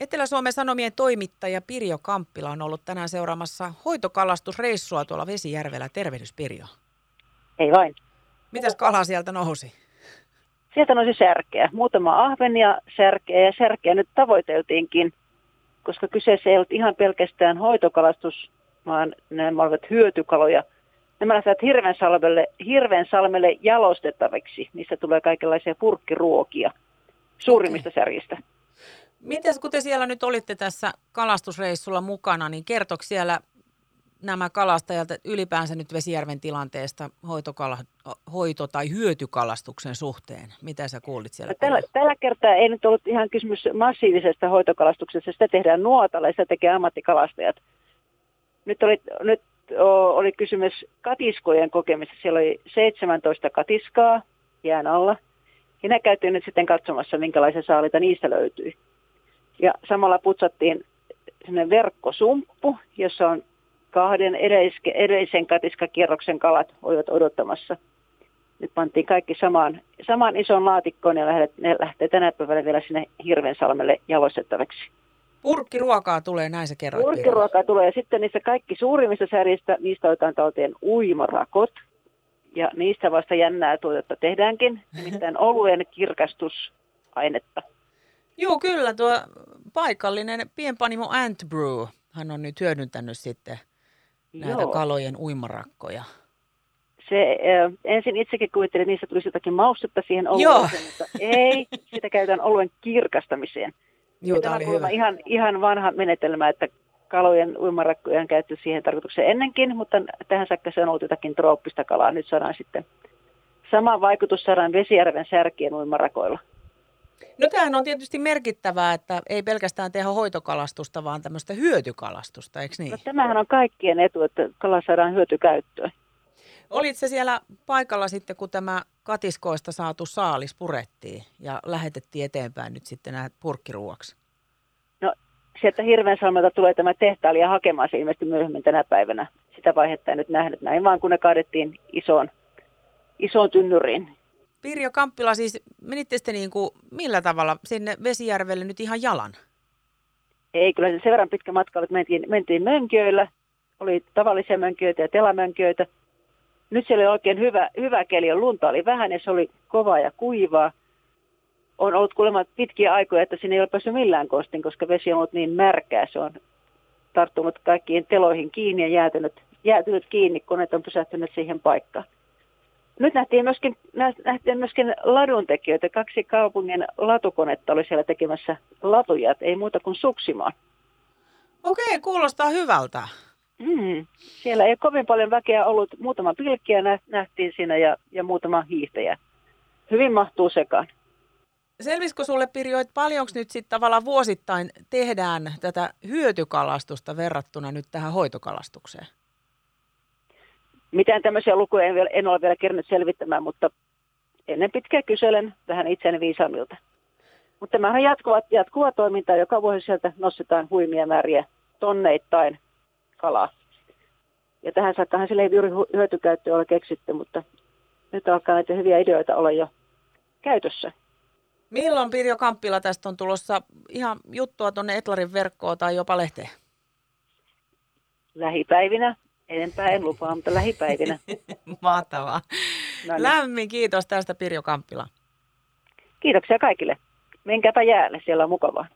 Etelä-Suomen Sanomien toimittaja Pirjo Kamppila on ollut tänään seuraamassa hoitokalastusreissua tuolla Vesijärvellä. Tervehdys Pirjo. Ei vain. Mitäs kalaa sieltä nousi? Sieltä nousi särkeä. Muutama ahven ja särkeä ja särkeä nyt tavoiteltiinkin, koska kyseessä ei ollut ihan pelkästään hoitokalastus, vaan nämä olivat hyötykaloja. Nämä lähtevät Hirvensalmelle, Hirvensalmelle jalostettaviksi. Niistä tulee kaikenlaisia purkkiruokia suurimmista okay. särjistä. Miten kun te siellä nyt olitte tässä kalastusreissulla mukana, niin kertoiko siellä nämä kalastajat ylipäänsä nyt Vesijärven tilanteesta hoitokala, hoito- tai hyötykalastuksen suhteen? Mitä sä kuulit siellä? No, tällä, tällä kertaa ei nyt ollut ihan kysymys massiivisesta hoitokalastuksesta. Sitä tehdään nuotalla ja sitä tekee ammattikalastajat. Nyt oli, nyt oli kysymys katiskojen kokemista. Siellä oli 17 katiskaa jään alla. Ja ne käytiin nyt sitten katsomassa, minkälaisia saalita niistä löytyi. Ja samalla putsattiin sellainen verkkosumppu, jossa on kahden edellisen katiskakierroksen kalat olivat odottamassa. Nyt pantiin kaikki samaan, samaan isoon laatikkoon ja ne lähtee tänä päivänä vielä sinne Hirvensalmelle jalostettavaksi. Purkkiruokaa tulee, näin se kerroit. Purkkiruokaa tulee ja sitten niissä kaikki suurimmista särjistä, niistä otetaan talteen uimarakot. Ja niistä vasta jännää tuotetta tehdäänkin, nimittäin oluen kirkastusainetta. Joo, kyllä. Tuo paikallinen pienpanimo Antbrew, hän on nyt hyödyntänyt sitten näitä Joo. kalojen uimarakkoja. Se, äh, ensin itsekin kuvittelin, että niistä tulisi jotakin maustetta siihen olueen, mutta ei, sitä käytetään oluen kirkastamiseen. Joo, tämä oli hyvä. Ihan, ihan vanha menetelmä, että kalojen uimarakkoja on käytetty siihen tarkoitukseen ennenkin, mutta tähän saakka se on ollut jotakin trooppista kalaa. Nyt saadaan sitten sama vaikutus saadaan Vesijärven särkien uimarakoilla. No tämähän on tietysti merkittävää, että ei pelkästään tehdä hoitokalastusta, vaan tämmöistä hyötykalastusta, eikö niin? No tämähän on kaikkien etu, että kala saadaan hyötykäyttöön. Olit se siellä paikalla sitten, kun tämä katiskoista saatu saalis purettiin ja lähetettiin eteenpäin nyt sitten nämä purkkiruuaksi? No sieltä Hirvensalmelta tulee tämä tehtailija hakemaan se ilmeisesti myöhemmin tänä päivänä. Sitä vaihetta en nyt nähnyt näin, vaan kun ne kaadettiin isoon, isoon tynnyriin. Pirjo Kamppila, siis menitte sitten niin kuin, millä tavalla sinne Vesijärvelle nyt ihan jalan? Ei, kyllä se sen verran pitkä matka oli, että mentiin, mentiin. Oli tavallisia mönköitä ja telamönköitä. Nyt siellä oli oikein hyvä, hyvä keli, lunta oli vähän ja se oli kovaa ja kuivaa. On ollut kuulemma pitkiä aikoja, että sinne ei ole päässyt millään kostin, koska vesi on ollut niin märkää. Se on tarttunut kaikkiin teloihin kiinni ja jäätynyt, jäätynyt kiinni, kun ne on pysähtynyt siihen paikkaan. Nyt nähtiin myöskin, nähtiin myöskin laduntekijöitä. Kaksi kaupungin latukonetta oli siellä tekemässä latuja, ei muuta kuin suksimaan. Okei, kuulostaa hyvältä. Mm. Siellä ei kovin paljon väkeä ollut. Muutama pilkkiä nähtiin siinä ja, ja muutama hiihtäjä. Hyvin mahtuu sekaan. Selvisikö sulle Pirjo, että paljonko nyt sitten tavallaan vuosittain tehdään tätä hyötykalastusta verrattuna nyt tähän hoitokalastukseen? Mitään tämmöisiä lukuja en, vielä, en ole vielä kerännyt selvittämään, mutta ennen pitkää kyselen vähän itseäni viisaamilta. Mutta tämä on jatkuva, jatkuva toiminta, joka vuosi sieltä nostetaan huimia määriä tonneittain kalaa. Ja tähän saakkahan sille ei juuri hyötykäyttöä ole keksitty, mutta nyt alkaa näitä hyviä ideoita olla jo käytössä. Milloin Pirjo Kamppila tästä on tulossa ihan juttua tuonne Etlarin verkkoon tai jopa lehteen? Lähipäivinä. Enempää en lupaa, mutta lähipäivinä. Mahtavaa. No niin. Lämmin kiitos tästä Pirjo Kamppila. Kiitoksia kaikille. Menkääpä jäälle, siellä on mukavaa.